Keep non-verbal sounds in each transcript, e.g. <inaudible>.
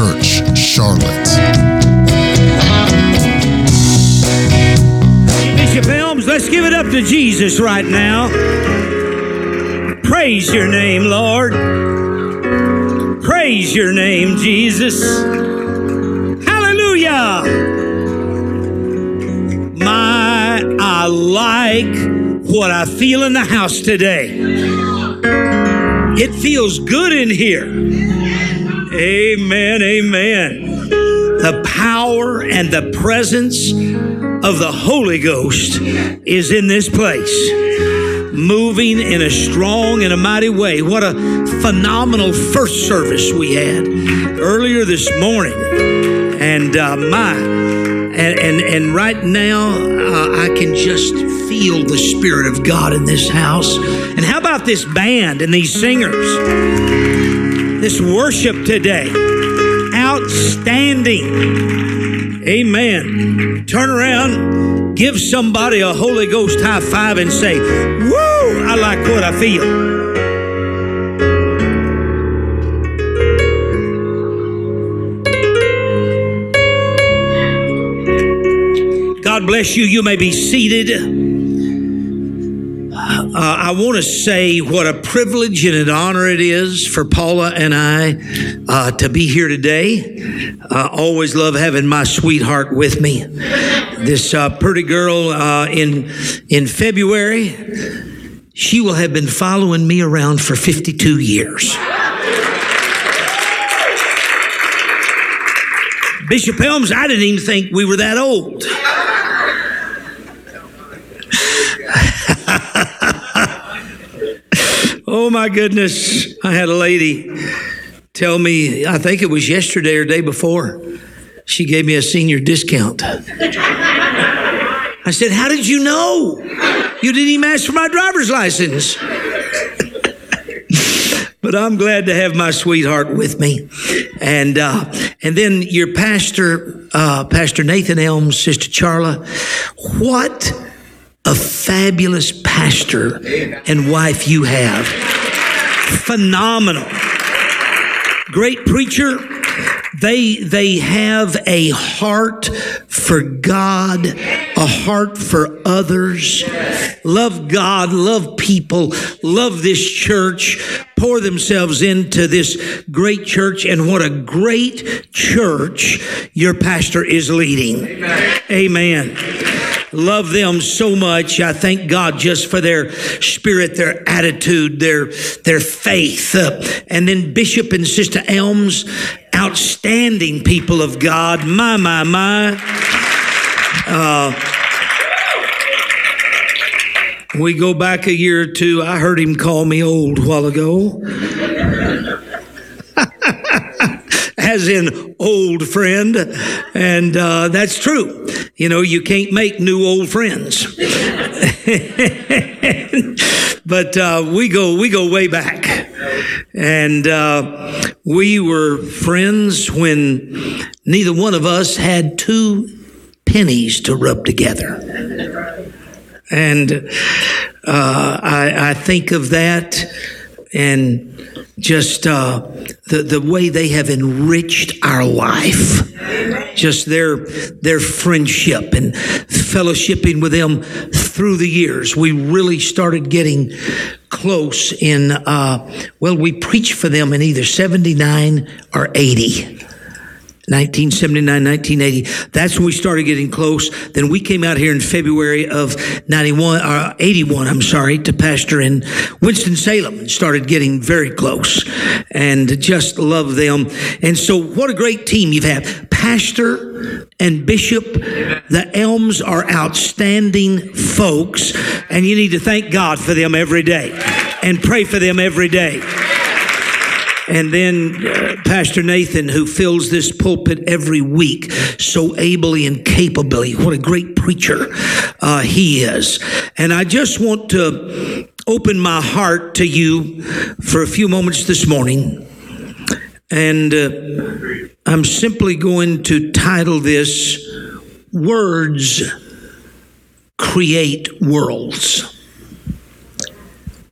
Church, Charlotte. Bishop Elms, let's give it up to Jesus right now. Praise your name, Lord. Praise your name, Jesus. Hallelujah. My, I like what I feel in the house today. It feels good in here. Amen, amen. The power and the presence of the Holy Ghost is in this place, moving in a strong and a mighty way. What a phenomenal first service we had earlier this morning. And uh, my, and, and, and right now, uh, I can just feel the Spirit of God in this house. And how about this band and these singers? This worship today. Outstanding. Amen. Turn around, give somebody a Holy Ghost high five and say, Woo, I like what I feel. God bless you. You may be seated. Uh, I want to say what a privilege and an honor it is for Paula and I uh, to be here today. I always love having my sweetheart with me. This uh, pretty girl uh, in in February, she will have been following me around for 52 years. Bishop Elms, I didn't even think we were that old. Oh my goodness. I had a lady tell me, I think it was yesterday or day before, she gave me a senior discount. I said, How did you know? You didn't even ask for my driver's license. <laughs> but I'm glad to have my sweetheart with me. And uh, and then your pastor, uh, Pastor Nathan Elms, Sister Charla, what a fabulous pastor and wife you have. Phenomenal. Great preacher. They they have a heart for God, a heart for others. Love God, love people, love this church, pour themselves into this great church and what a great church your pastor is leading. Amen love them so much. I thank God just for their spirit, their attitude, their their faith. Uh, and then Bishop and Sister Elms, outstanding people of God. My, my, my. Uh, we go back a year or two. I heard him call me old while ago. As in old friend. And uh, that's true. You know, you can't make new old friends. <laughs> but uh, we go we go way back, and uh, we were friends when neither one of us had two pennies to rub together. And uh, I, I think of that and just uh, the the way they have enriched our life, just their their friendship and fellowshipping with them through the years. We really started getting close in. Uh, well, we preached for them in either seventy nine or eighty. 1979, 1980. That's when we started getting close. Then we came out here in February of 91, or 81, I'm sorry, to pastor in Winston-Salem and started getting very close and just love them. And so what a great team you've had. Pastor and Bishop, the Elms are outstanding folks and you need to thank God for them every day and pray for them every day. And then uh, Pastor Nathan, who fills this pulpit every week so ably and capably. What a great preacher uh, he is. And I just want to open my heart to you for a few moments this morning. And uh, I'm simply going to title this Words Create Worlds.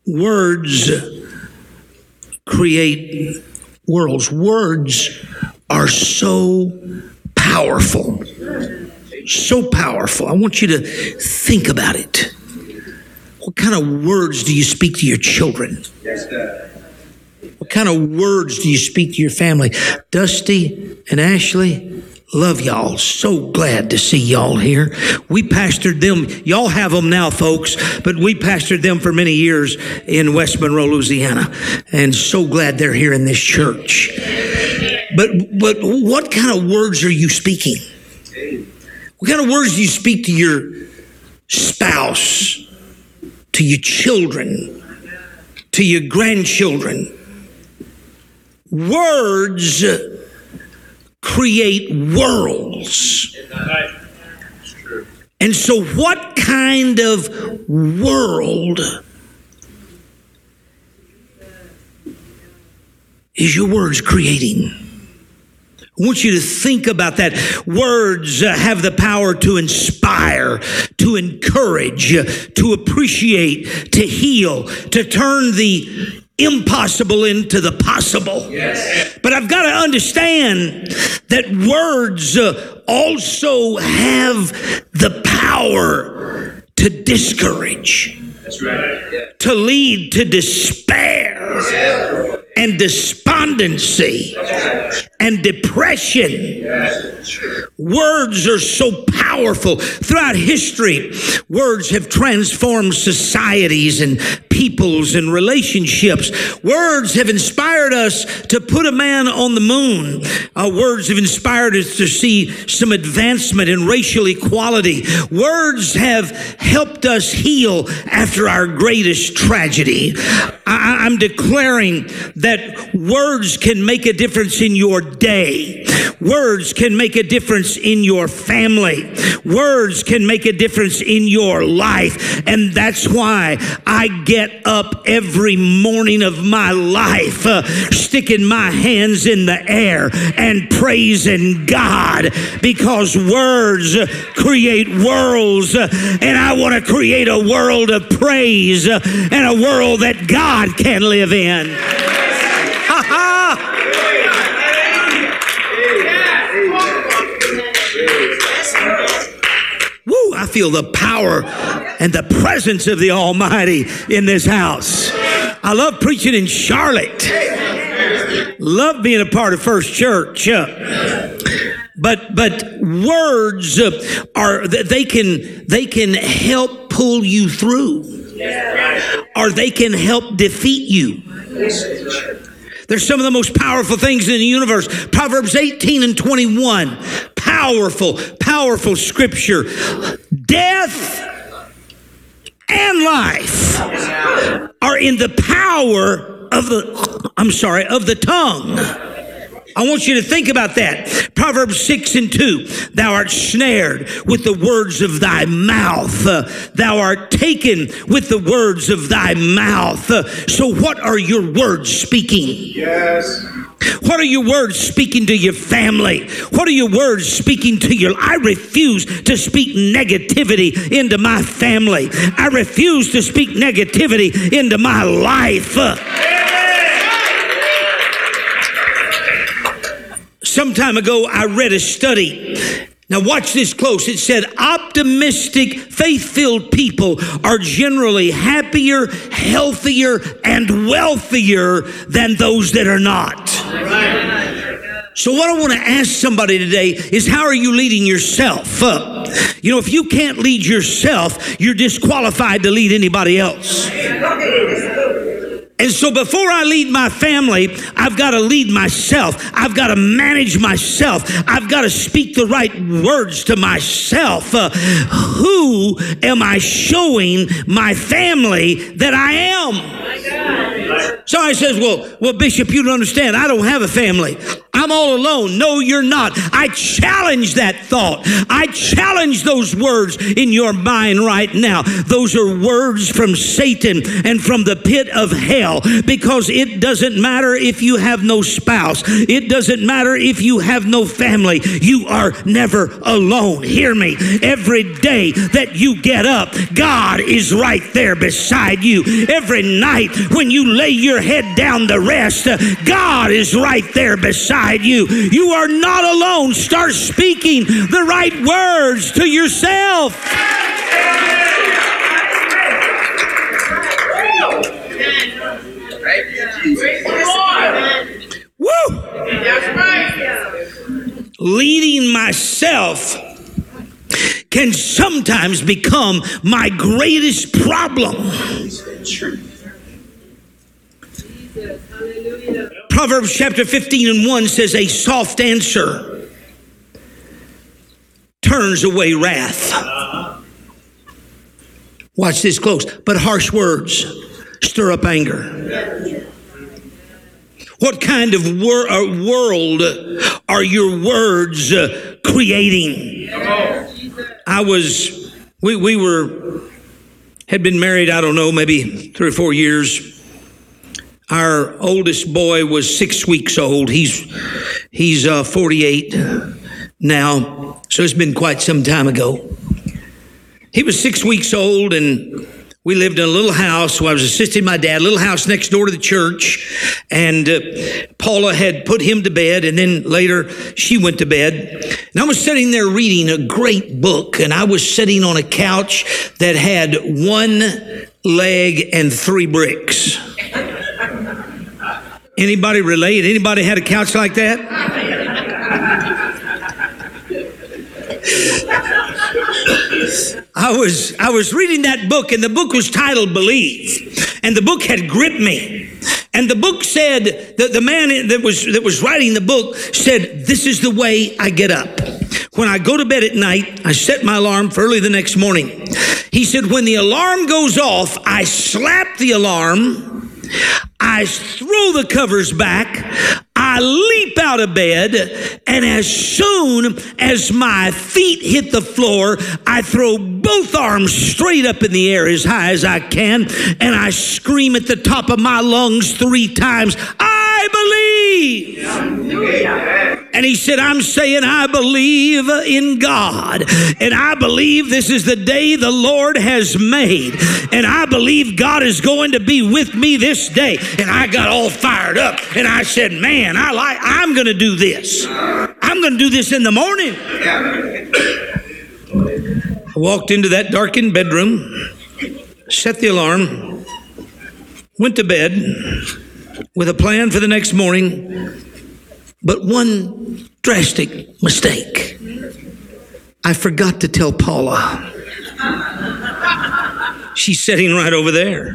Words create worlds. Words are so powerful. So powerful. I want you to think about it. What kind of words do you speak to your children? What kind of words do you speak to your family? Dusty and Ashley, love y'all. So glad to see y'all here. We pastored them. Y'all have them now, folks, but we pastored them for many years in West Monroe, Louisiana. And so glad they're here in this church. But, but what kind of words are you speaking? What kind of words do you speak to your spouse, to your children, to your grandchildren? Words create worlds. And so, what kind of world is your words creating? I want you to think about that. Words have the power to inspire, to encourage, to appreciate, to heal, to turn the impossible into the possible. Yes. But I've got to understand that words uh, also have the power to discourage, right. to lead to despair. Yeah and despondency and depression. Words are so powerful. Throughout history, words have transformed societies and peoples and relationships. Words have inspired us to put a man on the moon. Uh, words have inspired us to see some advancement in racial equality. Words have helped us heal after our greatest tragedy. I, I'm declaring that that words can make a difference in your day. Words can make a difference in your family. Words can make a difference in your life. And that's why I get up every morning of my life, uh, sticking my hands in the air and praising God because words create worlds. And I want to create a world of praise and a world that God can live in. Feel the power and the presence of the Almighty in this house. I love preaching in Charlotte. Love being a part of First Church. Uh, but but words are they can they can help pull you through. Or they can help defeat you. They're some of the most powerful things in the universe. Proverbs 18 and 21. Powerful, powerful scripture. Death and life are in the power of the, I'm sorry, of the tongue. I want you to think about that. Proverbs 6 and 2. Thou art snared with the words of thy mouth. Thou art taken with the words of thy mouth. So, what are your words speaking? Yes. What are your words speaking to your family? What are your words speaking to your I refuse to speak negativity into my family. I refuse to speak negativity into my life. Some time ago, I read a study. Now, watch this close. It said optimistic, faith filled people are generally happier, healthier, and wealthier than those that are not. So, what I want to ask somebody today is how are you leading yourself? Uh, you know, if you can't lead yourself, you're disqualified to lead anybody else. And so before I lead my family, I've got to lead myself. I've got to manage myself. I've got to speak the right words to myself. Uh, who am I showing my family that I am? Somebody says, well, well, Bishop, you don't understand. I don't have a family. I'm all alone. No, you're not. I challenge that thought. I challenge those words in your mind right now. Those are words from Satan and from the pit of hell because it doesn't matter if you have no spouse. It doesn't matter if you have no family. You are never alone. Hear me. Every day that you get up, God is right there beside you. Every night when you lay your head down to rest, God is right there beside you. You are not alone. Start speaking the right words to yourself. Woo! Leading myself can sometimes become my greatest problem. Proverbs chapter 15 and 1 says, A soft answer turns away wrath. Watch this close. But harsh words stir up anger. What kind of wor- uh, world are your words uh, creating? I was, we, we were, had been married, I don't know, maybe three or four years. Our oldest boy was six weeks old. He's, he's uh, 48 now, so it's been quite some time ago. He was six weeks old and we lived in a little house where I was assisting my dad, a little house next door to the church. And uh, Paula had put him to bed, and then later she went to bed. And I was sitting there reading a great book, and I was sitting on a couch that had one leg and three bricks. Anybody relate? Anybody had a couch like that? I was I was reading that book, and the book was titled Believe, and the book had gripped me. And the book said that the man that was that was writing the book said, "This is the way I get up. When I go to bed at night, I set my alarm for early the next morning." He said, "When the alarm goes off, I slap the alarm." I throw the covers back. I leap out of bed, and as soon as my feet hit the floor, I throw both arms straight up in the air as high as I can, and I scream at the top of my lungs three times, believe. And he said, I'm saying I believe in God, and I believe this is the day the Lord has made, and I believe God is going to be with me this day. And I got all fired up, and I said, Man, I like, I'm going to do this. I'm going to do this in the morning. I walked into that darkened bedroom, set the alarm, went to bed with a plan for the next morning, but one drastic mistake. I forgot to tell Paula. She's sitting right over there.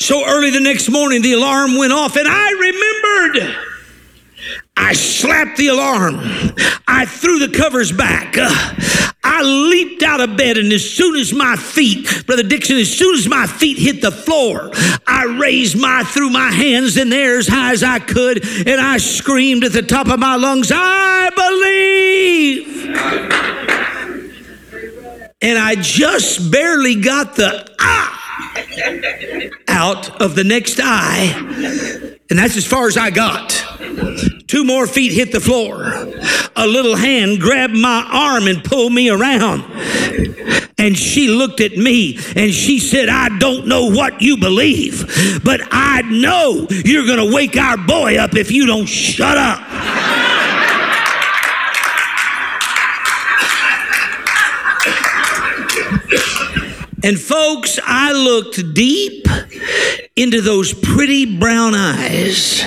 So early the next morning, the alarm went off, and I remembered. I slapped the alarm. I threw the covers back. I leaped out of bed, and as soon as my feet, Brother Dixon, as soon as my feet hit the floor, I raised my, threw my hands in there as high as I could, and I screamed at the top of my lungs, I believe. And I just barely got the ah out of the next eye, and that's as far as I got. Two more feet hit the floor. A little hand grabbed my arm and pulled me around. And she looked at me and she said, I don't know what you believe, but I know you're going to wake our boy up if you don't shut up. And folks, I looked deep into those pretty brown eyes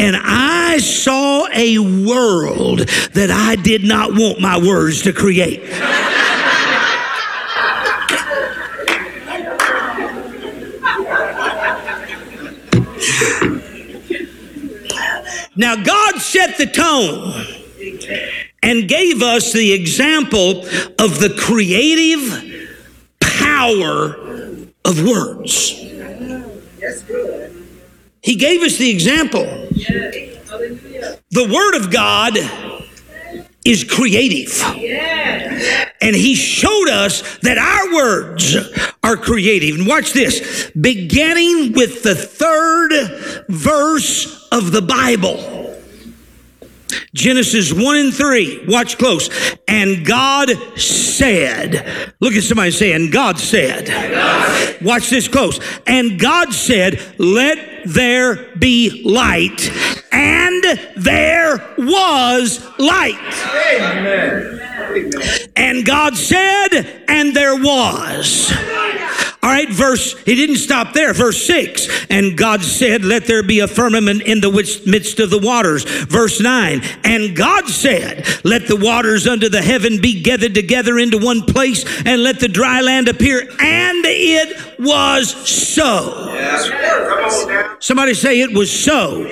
and I saw a world that I did not want my words to create. Now, God set the tone and gave us the example of the creative power of words. He gave us the example. The Word of God is creative. And He showed us that our words are creative. And watch this beginning with the third verse of the Bible. Genesis 1 and 3. Watch close. And God said, look at somebody saying, God said. Watch this close. And God said, let there be light. And there was light. Amen. And God said, and there was. All right, verse, he didn't stop there. Verse 6, and God said, Let there be a firmament in the midst of the waters. Verse 9, and God said, Let the waters under the heaven be gathered together into one place, and let the dry land appear. And it was so. Somebody say it was so.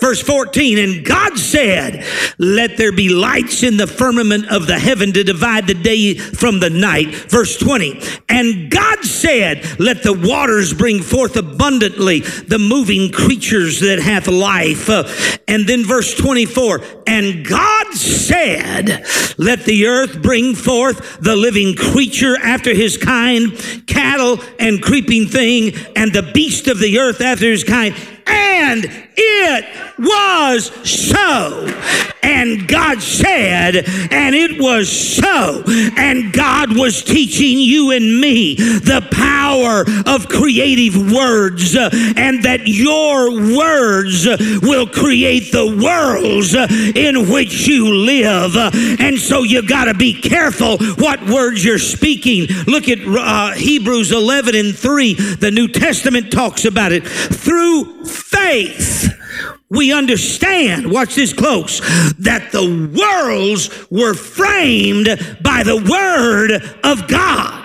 Verse 14, and God said, Let there be lights in the firmament of the heaven to divide the day from the night. Verse 20, and God said, Let the waters bring forth abundantly the moving creatures that hath life. Uh, and then verse 24, and God said, Let the earth bring forth the living creature after his kind, cattle and creeping thing, and the beast of the earth after his kind. And it was so. And God said, and it was so. And God was teaching you and me the power of creative words, uh, and that your words will create the worlds uh, in which you live. Uh, and so you got to be careful what words you're speaking. Look at uh, Hebrews 11 and 3. The New Testament talks about it. Through faith we understand, watch this close, that the worlds were framed by the word of God.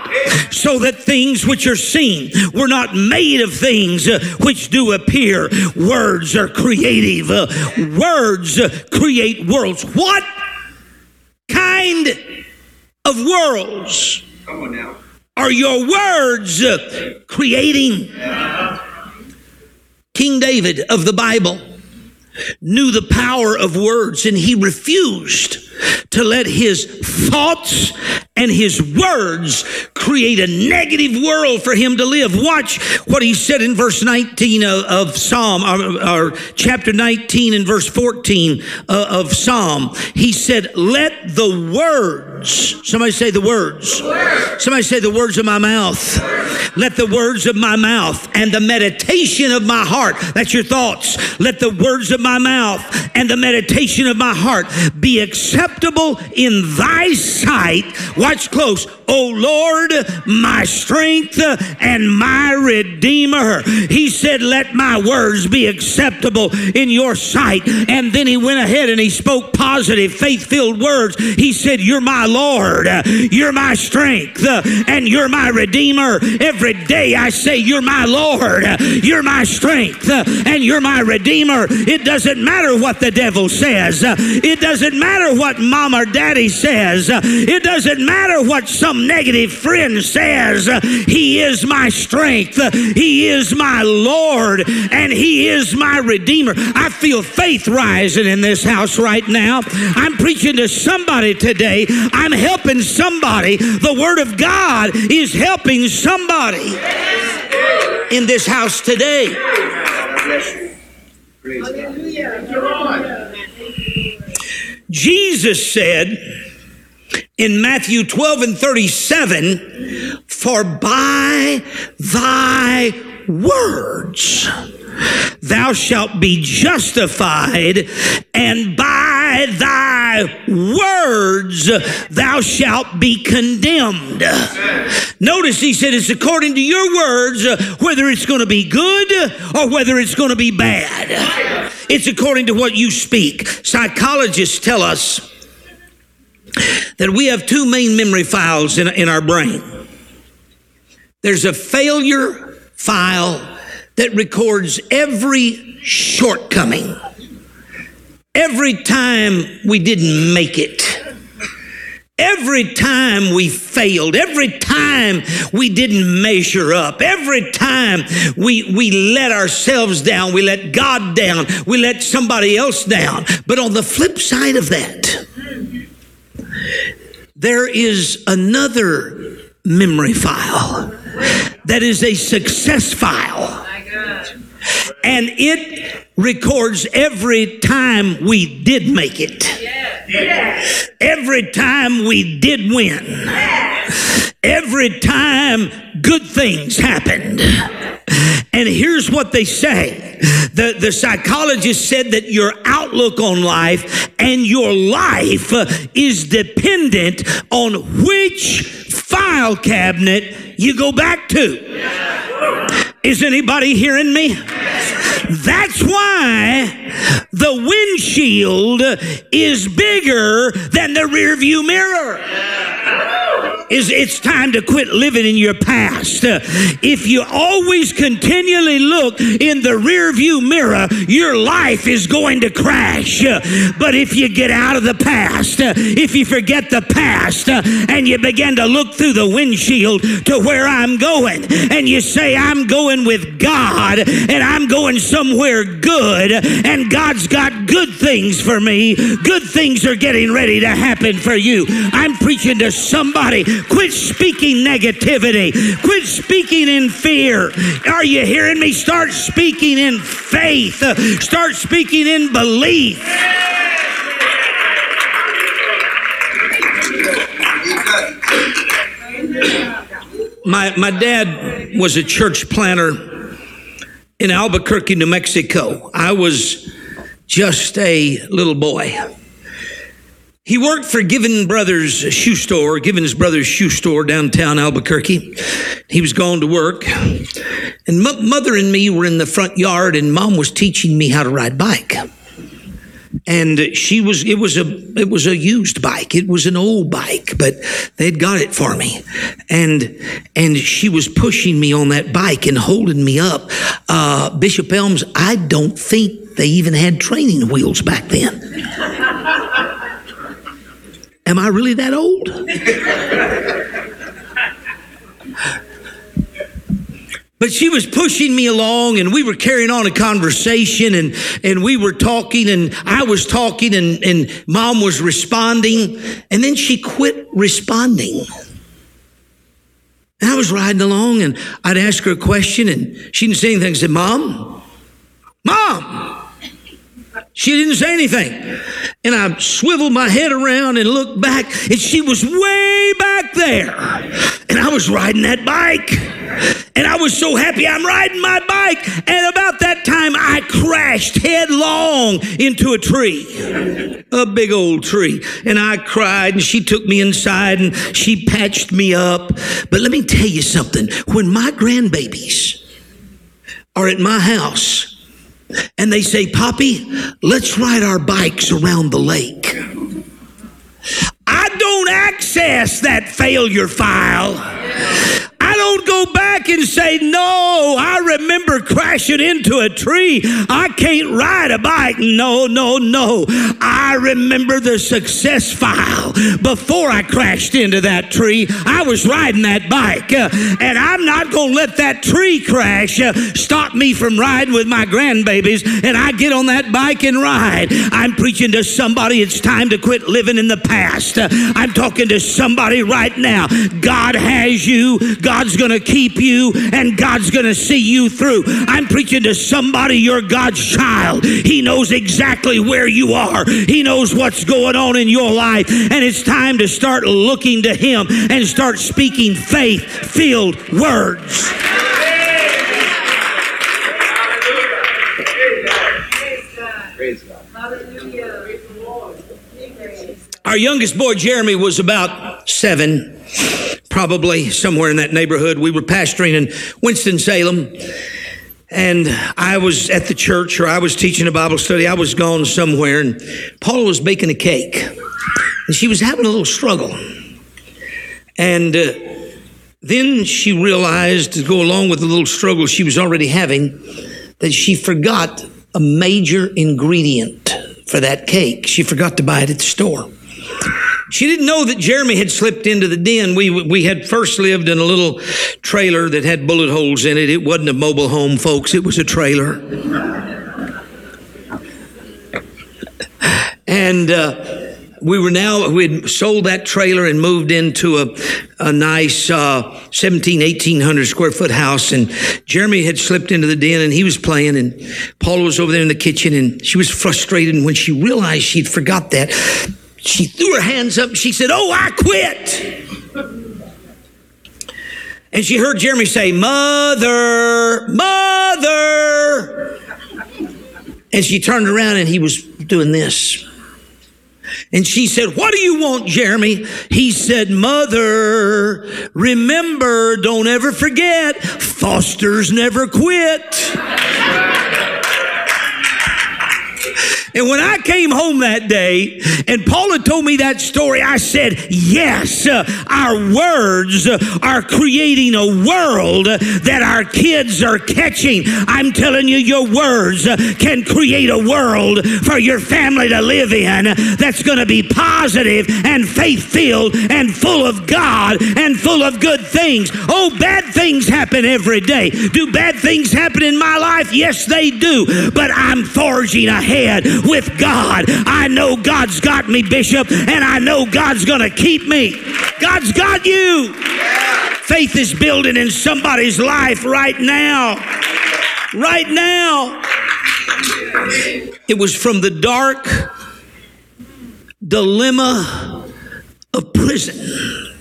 So that things which are seen were not made of things uh, which do appear. Words are creative. Uh, words uh, create worlds. What kind of worlds are your words creating? King David of the Bible knew the power of words and he refused to let his thoughts and his words create a negative world for him to live. Watch what he said in verse 19 of, of Psalm, or, or, chapter 19 and verse 14 uh, of Psalm. He said, Let the words, somebody say the words. words. Somebody say the words of my mouth. Let the words of my mouth and the meditation of my heart, that's your thoughts. Let the words of my mouth and the meditation of my heart be acceptable in thy sight. Watch close. O Lord, my strength and my redeemer. He said, Let my words be acceptable in your sight. And then he went ahead and he spoke positive, faith filled words. He said, You're my Lord, you're my strength, and you're my redeemer. Every day I say, You're my Lord, you're my strength, and you're my redeemer. It doesn't matter what the devil says, it doesn't matter what mom or daddy says, it doesn't matter what some negative friend says. He is my strength, He is my Lord, and He is my Redeemer. I feel faith rising in this house right now. I'm preaching to somebody today, I'm helping somebody. The Word of God is helping somebody in this house today. Jesus said in Matthew 12 and 37, For by thy words thou shalt be justified, and by thy words thou shalt be condemned. Notice he said it's according to your words uh, whether it's going to be good or whether it's going to be bad. It's according to what you speak. Psychologists tell us that we have two main memory files in, in our brain. There's a failure file that records every shortcoming, every time we didn't make it. Every time we failed, every time we didn't measure up, every time we, we let ourselves down, we let God down, we let somebody else down. But on the flip side of that, there is another memory file that is a success file. And it records every time we did make it. Every time we did win. Every time good things happened. And here's what they say the, the psychologist said that your outlook on life and your life uh, is dependent on which file cabinet you go back to. Is anybody hearing me? That's why the windshield is bigger than the rearview mirror is it's time to quit living in your past. If you always continually look in the rear view mirror, your life is going to crash. But if you get out of the past, if you forget the past and you begin to look through the windshield to where I'm going and you say, I'm going with God and I'm going somewhere good and God's got good things for me, good things are getting ready to happen for you. I'm preaching to somebody Quit speaking negativity. Quit speaking in fear. Are you hearing me? Start speaking in faith. Start speaking in belief. My, my dad was a church planter in Albuquerque, New Mexico. I was just a little boy. He worked for Given Brothers Shoe Store, Given's Brothers Shoe Store downtown Albuquerque. He was going to work. And m- mother and me were in the front yard, and mom was teaching me how to ride bike. And she was, it was a, it was a used bike. It was an old bike, but they'd got it for me. And, and she was pushing me on that bike and holding me up. Uh, Bishop Elms, I don't think they even had training wheels back then. Am I really that old? but she was pushing me along and we were carrying on a conversation and, and we were talking and I was talking and, and mom was responding and then she quit responding. And I was riding along and I'd ask her a question and she didn't say anything. I said, Mom, Mom. She didn't say anything. And I swiveled my head around and looked back, and she was way back there. And I was riding that bike. And I was so happy I'm riding my bike. And about that time, I crashed headlong into a tree, a big old tree. And I cried, and she took me inside and she patched me up. But let me tell you something when my grandbabies are at my house, and they say, Poppy, let's ride our bikes around the lake. I don't access that failure file. Go back and say, No, I remember crashing into a tree. I can't ride a bike. No, no, no. I remember the success file. Before I crashed into that tree, I was riding that bike. Uh, and I'm not going to let that tree crash uh, stop me from riding with my grandbabies. And I get on that bike and ride. I'm preaching to somebody, it's time to quit living in the past. Uh, I'm talking to somebody right now. God has you. God's going to keep you and God's going to see you through. I'm preaching to somebody, you're God's child. He knows exactly where you are, He knows what's going on in your life. And it's time to start looking to Him and start speaking faith filled words. Our youngest boy, Jeremy, was about seven probably somewhere in that neighborhood. We were pastoring in Winston-Salem. And I was at the church or I was teaching a Bible study. I was gone somewhere and Paula was baking a cake. And she was having a little struggle. And uh, then she realized to go along with the little struggle she was already having that she forgot a major ingredient for that cake. She forgot to buy it at the store. She didn't know that Jeremy had slipped into the den. We, we had first lived in a little trailer that had bullet holes in it. It wasn't a mobile home, folks, it was a trailer. and uh, we were now, we had sold that trailer and moved into a, a nice uh, 17, 1800 square foot house. And Jeremy had slipped into the den and he was playing. And Paula was over there in the kitchen and she was frustrated. And when she realized she'd forgot that, she threw her hands up and she said, Oh, I quit. And she heard Jeremy say, Mother, Mother. And she turned around and he was doing this. And she said, What do you want, Jeremy? He said, Mother, remember, don't ever forget, Foster's never quit. And when I came home that day and Paula told me that story, I said, Yes, uh, our words are creating a world that our kids are catching. I'm telling you, your words can create a world for your family to live in that's going to be positive and faith filled and full of God and full of good things. Oh, bad things happen every day. Do bad things happen in my life? Yes, they do. But I'm forging ahead with God. I know God's got me, Bishop, and I know God's going to keep me. God's got you. Faith is building in somebody's life right now. Right now. It was from the dark dilemma of prison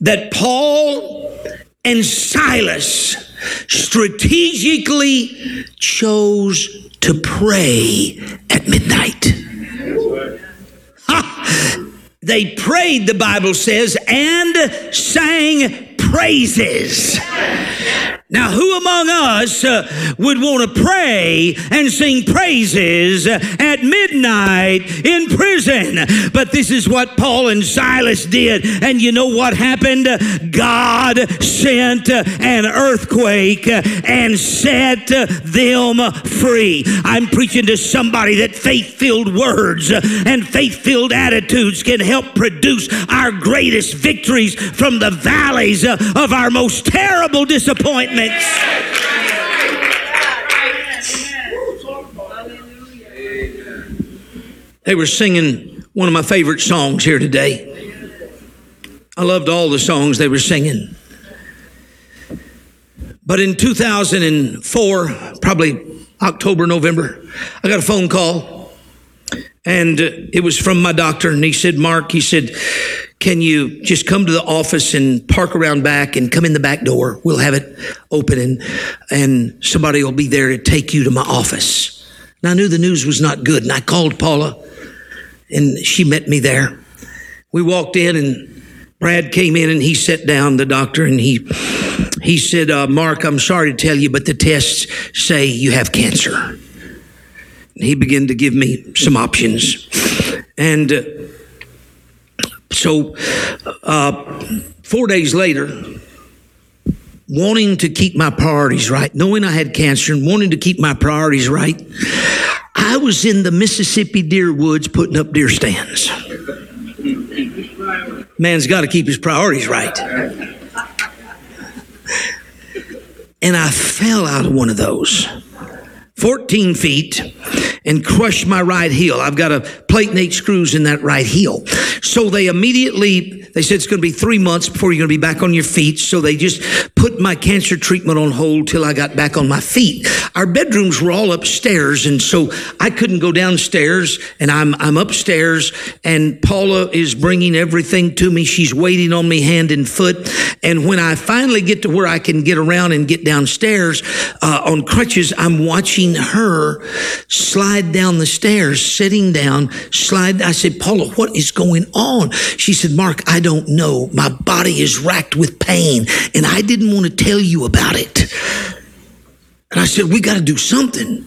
that Paul and Silas strategically chose to pray at midnight. They prayed, the Bible says, and sang praises. Now, who among us uh, would want to pray and sing praises at midnight in prison? But this is what Paul and Silas did. And you know what happened? God sent uh, an earthquake uh, and set uh, them free. I'm preaching to somebody that faith filled words and faith filled attitudes can help produce our greatest victories from the valleys of our most terrible disappointments. They were singing one of my favorite songs here today. I loved all the songs they were singing. But in 2004, probably October, November, I got a phone call. And it was from my doctor. And he said, Mark, he said, can you just come to the office and park around back and come in the back door? We'll have it open and, and somebody will be there to take you to my office. And I knew the news was not good. And I called Paula and she met me there. We walked in and Brad came in and he sat down, the doctor, and he, he said, uh, Mark, I'm sorry to tell you, but the tests say you have cancer. And he began to give me some options. And uh, so, uh, four days later, wanting to keep my priorities right, knowing I had cancer and wanting to keep my priorities right, I was in the Mississippi deer woods putting up deer stands. Man's got to keep his priorities right. And I fell out of one of those. 14 feet and crushed my right heel. I've got a plate and eight screws in that right heel. So they immediately, they said it's going to be three months before you're going to be back on your feet. So they just put my cancer treatment on hold till I got back on my feet. Our bedrooms were all upstairs. And so I couldn't go downstairs and I'm, I'm upstairs and Paula is bringing everything to me. She's waiting on me hand and foot. And when I finally get to where I can get around and get downstairs uh, on crutches, I'm watching her slide down the stairs, sitting down, slide. I said, Paula, what is going on? She said, Mark, I don't know. My body is racked with pain and I didn't want to tell you about it. And I said, we got to do something.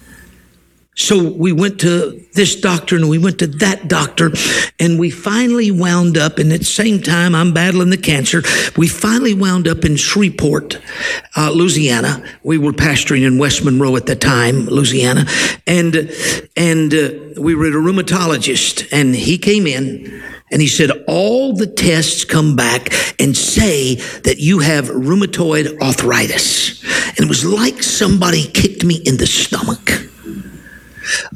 So we went to this doctor and we went to that doctor and we finally wound up and at the same time I'm battling the cancer. We finally wound up in Shreveport, uh, Louisiana. We were pastoring in West Monroe at the time, Louisiana. And, and uh, we were at a rheumatologist and he came in and he said, all the tests come back and say that you have rheumatoid arthritis. And it was like somebody kicked me in the stomach.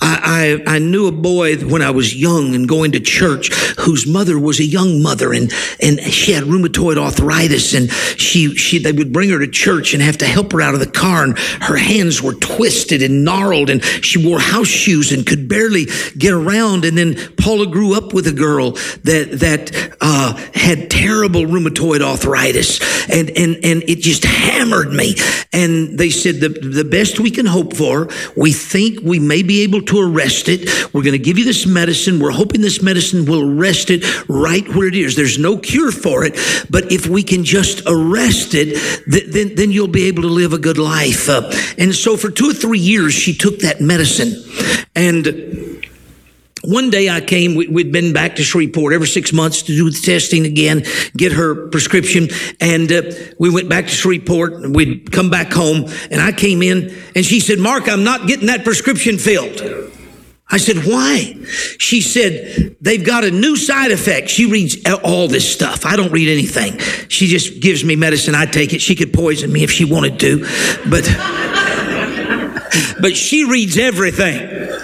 I, I, I knew a boy when I was young and going to church whose mother was a young mother and, and she had rheumatoid arthritis and she, she, they would bring her to church and have to help her out of the car and her hands were twisted and gnarled and she wore house shoes and could barely get around. And then Paula grew up with a girl that, that, uh, had terrible rheumatoid arthritis and, and, and it just hammered me. And they said the, the best we can hope for, we think we may be able to arrest it. We're going to give you this medicine. We're hoping this medicine will arrest it right where it is. There's no cure for it, but if we can just arrest it, th- then, then you'll be able to live a good life. Uh, and so for two or three years, she took that medicine. And one day I came, we'd been back to Shreveport every six months to do the testing again, get her prescription. And uh, we went back to Shreveport. We'd come back home and I came in and she said, Mark, I'm not getting that prescription filled. I said, why? She said, they've got a new side effect. She reads all this stuff. I don't read anything. She just gives me medicine. I take it. She could poison me if she wanted to, but, <laughs> but she reads everything.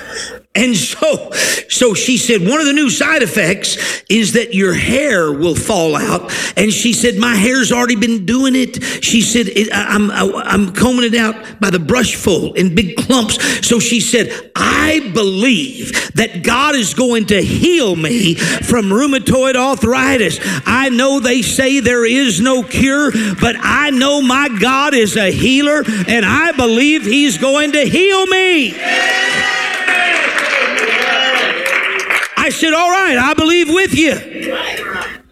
And so, so she said, one of the new side effects is that your hair will fall out. And she said, my hair's already been doing it. She said, it, I'm, I'm combing it out by the brushful in big clumps. So she said, I believe that God is going to heal me from rheumatoid arthritis. I know they say there is no cure, but I know my God is a healer and I believe he's going to heal me. I said, "All right, I believe with you."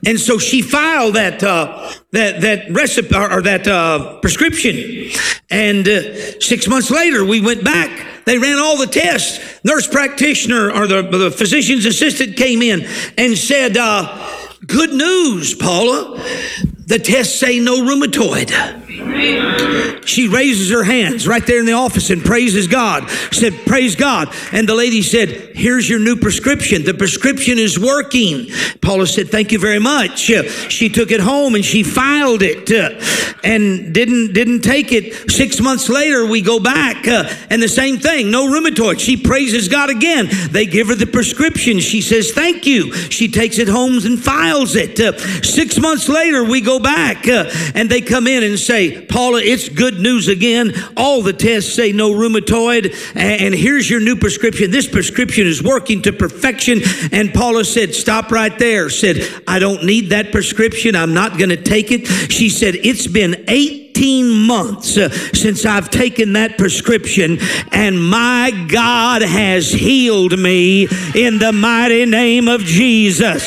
And so she filed that uh, that that recipe or, that uh, prescription. And uh, six months later, we went back. They ran all the tests. Nurse practitioner or the, the physician's assistant came in and said, uh, "Good news, Paula. The tests say no rheumatoid." She raises her hands right there in the office and praises God. Said, Praise God. And the lady said, Here's your new prescription. The prescription is working. Paula said, Thank you very much. She took it home and she filed it uh, and didn't, didn't take it. Six months later, we go back uh, and the same thing, no rheumatoid. She praises God again. They give her the prescription. She says, Thank you. She takes it home and files it. Uh, six months later, we go back and they come in and say, Paula, it's good news again. All the tests say no rheumatoid, and here's your new prescription. This prescription is working to perfection. And Paula said, Stop right there. Said, I don't need that prescription. I'm not going to take it. She said, It's been 18 months uh, since I've taken that prescription, and my God has healed me in the mighty name of Jesus.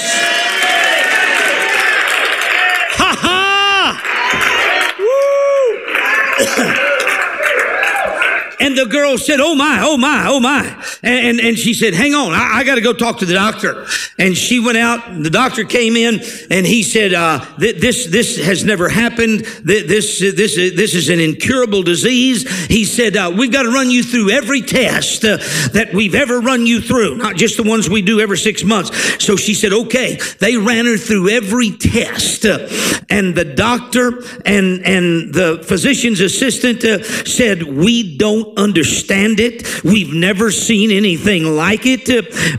And the girl said, Oh my, oh my, oh my. And, and, and she said, Hang on, I, I got to go talk to the doctor. And she went out, the doctor came in, and he said, uh, This, this has never happened. This, this, this is an incurable disease. He said, uh, We've got to run you through every test uh, that we've ever run you through, not just the ones we do every six months. So she said, Okay. They ran her through every test. Uh, and the doctor and, and the physician's assistant uh, said, We don't understand it. We've never seen anything like it.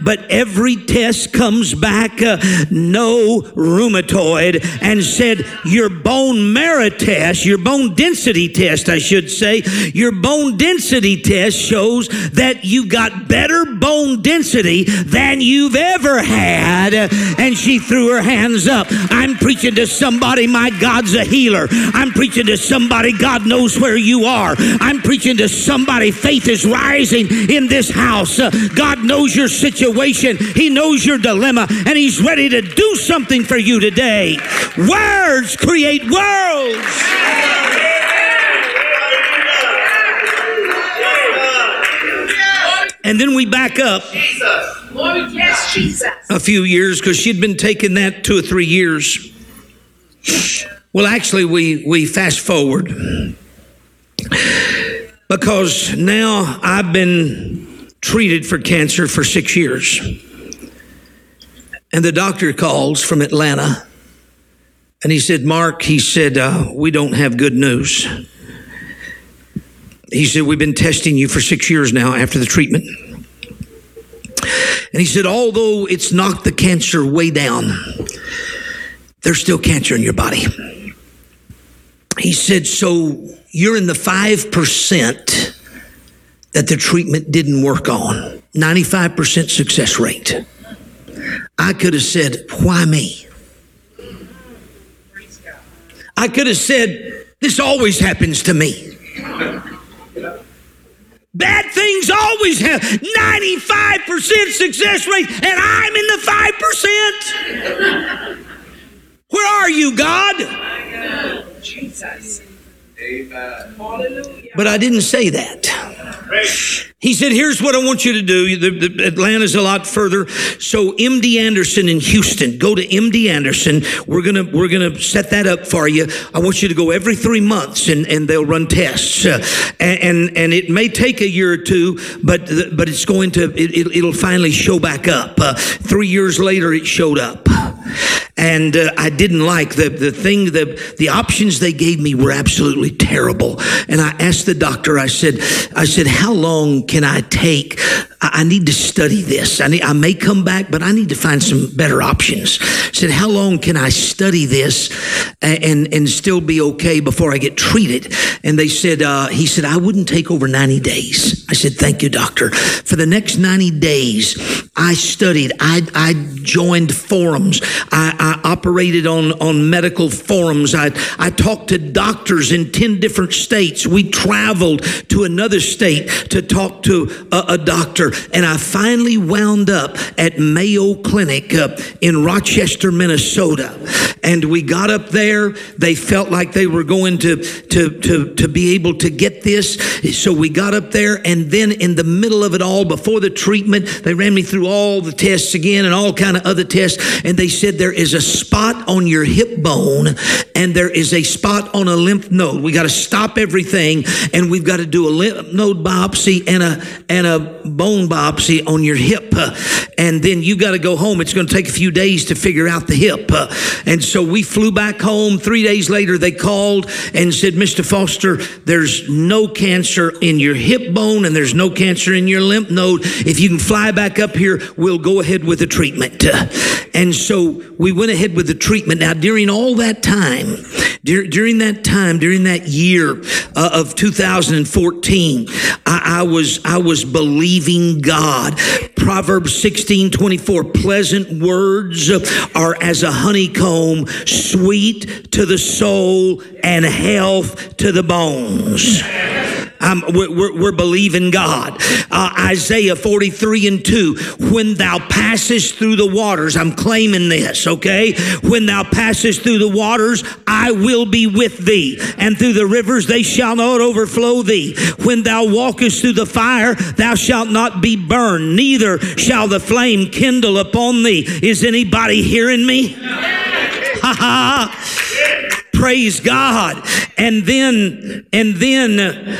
But every test comes back uh, no rheumatoid and said your bone marrow test, your bone density test, I should say, your bone density test shows that you've got better bone density than you've ever had. And she threw her hands up. I'm preaching to somebody, my God's a healer. I'm preaching to somebody, God knows where you are. I'm preaching to somebody somebody, faith is rising in this house. Uh, God knows your situation, He knows your dilemma, and He's ready to do something for you today. Words create worlds. And then we back up a few years because she'd been taking that two or three years. Well, actually, we, we fast forward because now I've been treated for cancer for six years. And the doctor calls from Atlanta and he said, Mark, he said, uh, we don't have good news. He said, We've been testing you for six years now after the treatment. And he said, although it's knocked the cancer way down, there's still cancer in your body. He said, so you're in the 5% that the treatment didn't work on. 95% success rate. I could have said, why me? I could have said, this always happens to me. Bad things always have 95% success rate, and I'm in the 5%. Where are you, God? Jesus. But I didn't say that. He said, Here's what I want you to do. The, the, Atlanta's a lot further. So MD Anderson in Houston, go to MD Anderson. We're gonna we're gonna set that up for you. I want you to go every three months and, and they'll run tests. Uh, and, and, and it may take a year or two, but but it's going to it, will finally show back up. Uh, three years later, it showed up and uh, I didn't like the the thing the the options they gave me were absolutely terrible. And I asked the doctor. I said, I said, how long can I take? I, need to study this. I need, I may come back, but I need to find some better options. I said, how long can I study this and and, and still be okay before I get treated? And they said, uh, he said, I wouldn't take over ninety days. I said, thank you, doctor. For the next ninety days, I studied. I I joined forums. I I operated on, on medical forums. I, I talked to doctors in 10 different states. We traveled to another state to talk to a, a doctor. And I finally wound up at Mayo Clinic uh, in Rochester, Minnesota. And we got up there. They felt like they were going to, to, to, to be able to get this. So we got up there. And then in the middle of it all, before the treatment, they ran me through all the tests again and all kind of other tests. And they said there is a spot on your hip bone and there is a spot on a lymph node. We got to stop everything and we've got to do a lymph node biopsy and a and a bone biopsy on your hip. And then you got to go home. It's going to take a few days to figure out the hip. And so we flew back home. 3 days later they called and said, "Mr. Foster, there's no cancer in your hip bone and there's no cancer in your lymph node. If you can fly back up here, we'll go ahead with the treatment." And so we went ahead with the treatment. Now, during all that time, dur- during that time, during that year uh, of 2014, I-, I was I was believing God. Proverbs 16, 24, pleasant words are as a honeycomb, sweet to the soul and health to the bones. Um, we're, we're, believing God. Uh, Isaiah 43 and 2. When thou passest through the waters, I'm claiming this, okay? When thou passest through the waters, I will be with thee, and through the rivers they shall not overflow thee. When thou walkest through the fire, thou shalt not be burned, neither shall the flame kindle upon thee. Is anybody hearing me? <laughs> Praise God. And then, and then,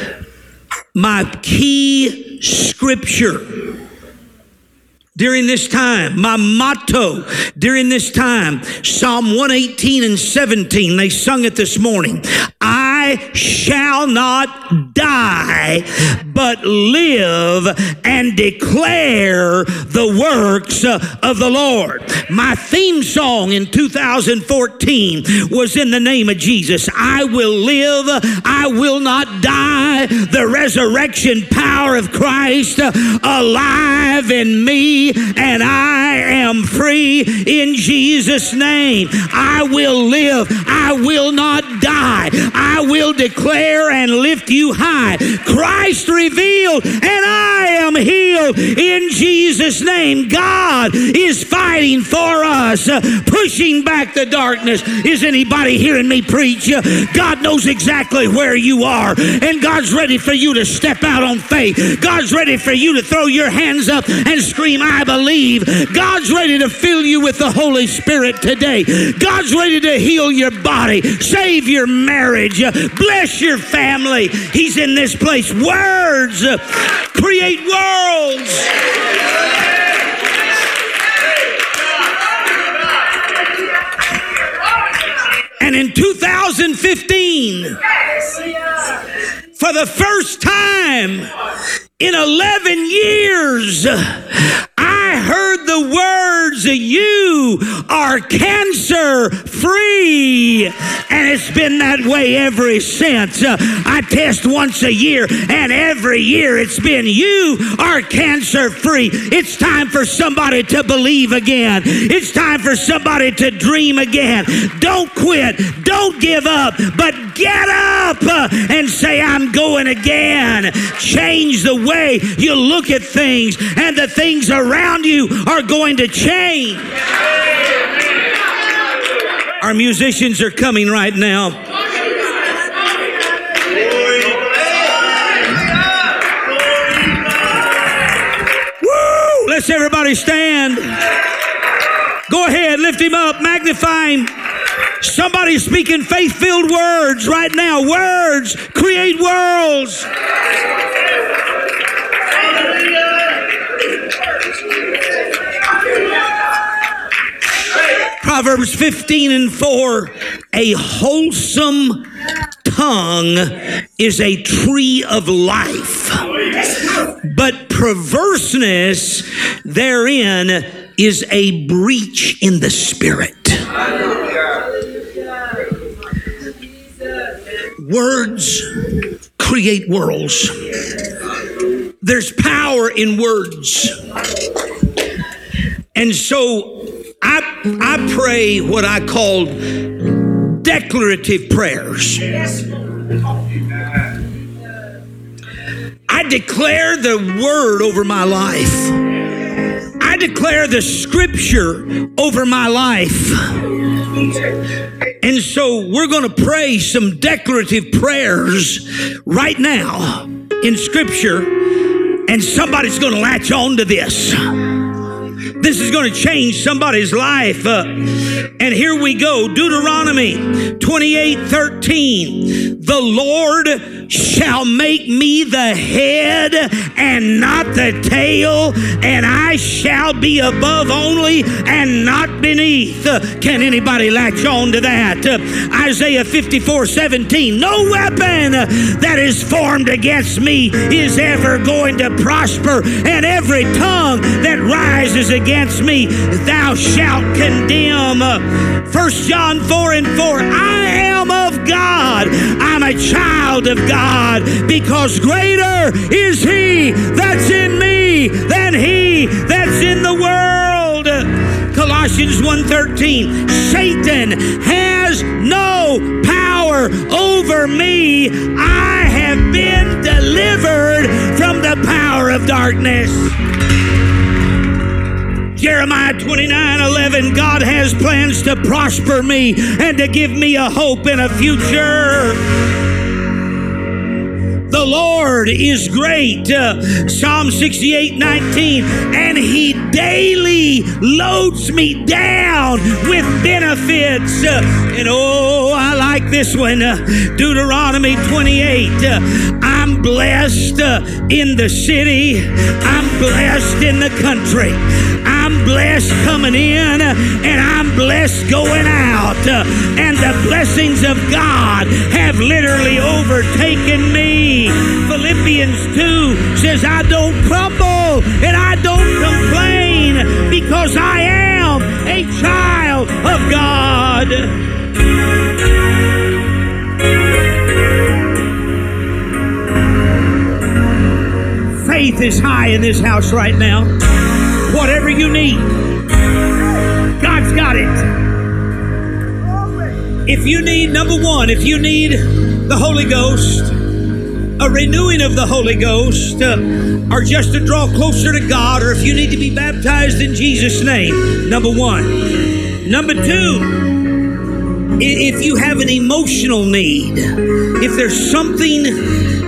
my key scripture during this time, my motto during this time, Psalm 118 and 17, they sung it this morning. I shall not die, but live and declare the works of the Lord. My theme song in 2014 was in the name of Jesus. I will live, I will not die. The resurrection power of Christ alive in me, and I am free in Jesus' name. I will live, I will not die. I will will declare and lift you high. Christ revealed, and I am healed in Jesus' name. God is fighting for us, uh, pushing back the darkness. Is anybody hearing me preach? Uh, God knows exactly where you are, and God's ready for you to step out on faith. God's ready for you to throw your hands up and scream, I believe. God's ready to fill you with the Holy Spirit today. God's ready to heal your body, save your marriage, Bless your family. He's in this place. Words create worlds. And in 2015, for the first time in 11 years, I heard the words, of you are cancer free. And it's been that way ever since. Uh, I test once a year, and every year it's been you are cancer free. It's time for somebody to believe again. It's time for somebody to dream again. Don't quit. Don't give up, but get up uh, and say, I'm going again. Change the way you look at things, and the things around you are going to change. Our musicians are coming right now. Woo! Let's everybody stand. Go ahead, lift him up, magnify him. Somebody speaking faith filled words right now. Words create worlds. Proverbs 15 and 4 A wholesome tongue is a tree of life, but perverseness therein is a breach in the spirit. Words create worlds. There's power in words. And so I, I pray what I call declarative prayers. I declare the word over my life. I declare the scripture over my life. And so we're going to pray some declarative prayers right now in scripture, and somebody's going to latch on to this. This is going to change somebody's life. Uh, and here we go Deuteronomy 28 13. The Lord shall make me the head and not the tail, and I shall be above only and not beneath. Uh, can anybody latch on to that? Uh, Isaiah 54 17. No weapon that is formed against me is ever going to prosper, and every tongue that rises against me, thou shalt condemn. 1 John 4 and 4. I am of God. I'm a child of God because greater is He that's in me than He that's in the world. Colossians 1:13 Satan has no power over me I have been delivered from the power of darkness Jeremiah 29 11, God has plans to prosper me and to give me a hope and a future. The Lord is great. Uh, Psalm 68 19. And He daily loads me down with benefits. Uh, and oh, I like this one. Uh, Deuteronomy 28. Uh, I'm blessed uh, in the city, I'm blessed in the country. Blessed coming in and I'm blessed going out. And the blessings of God have literally overtaken me. Philippians 2 says, I don't crumble and I don't complain because I am a child of God. Faith is high in this house right now. You need, God's got it. If you need, number one, if you need the Holy Ghost, a renewing of the Holy Ghost, uh, or just to draw closer to God, or if you need to be baptized in Jesus' name, number one. Number two, if you have an emotional need, if there's something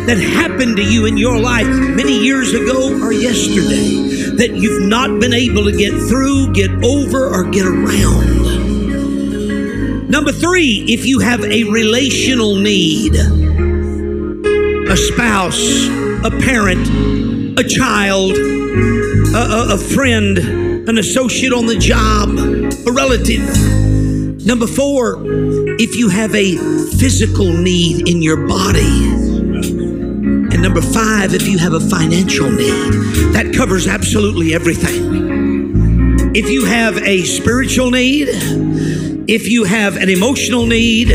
that happened to you in your life many years ago or yesterday that you've not been able to get through, get over, or get around. Number three, if you have a relational need, a spouse, a parent, a child, a, a, a friend, an associate on the job, a relative. Number four, if you have a physical need in your body. And number five, if you have a financial need, that covers absolutely everything. If you have a spiritual need, if you have an emotional need,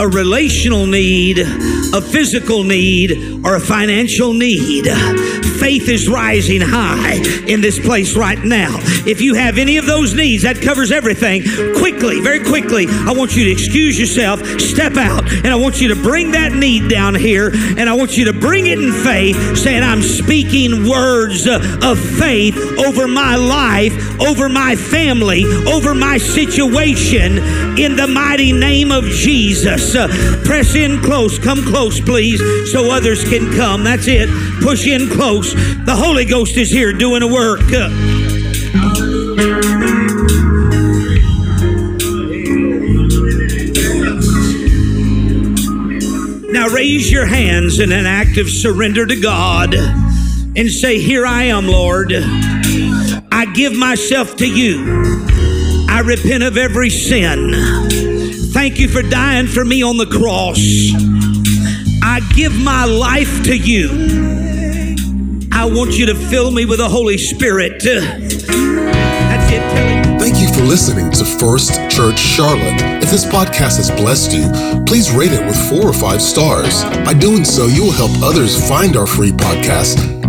a relational need, a physical need, or a financial need, faith is rising high in this place right now. If you have any of those needs, that covers everything. Quickly, very quickly, I want you to excuse yourself, step out, and I want you to bring that need down here, and I want you to bring it in faith, saying, I'm speaking words of faith over my life, over my family, over my situation, in the mighty name of Jesus. Press in close, come close, please, so others can come. That's it. Push in close. The Holy Ghost is here doing a work. Now raise your hands in an act of surrender to God and say, Here I am, Lord. I give myself to you. I repent of every sin. Thank you for dying for me on the cross. I give my life to you. I want you to fill me with the Holy Spirit. Listening to First Church Charlotte. If this podcast has blessed you, please rate it with four or five stars. By doing so, you will help others find our free podcast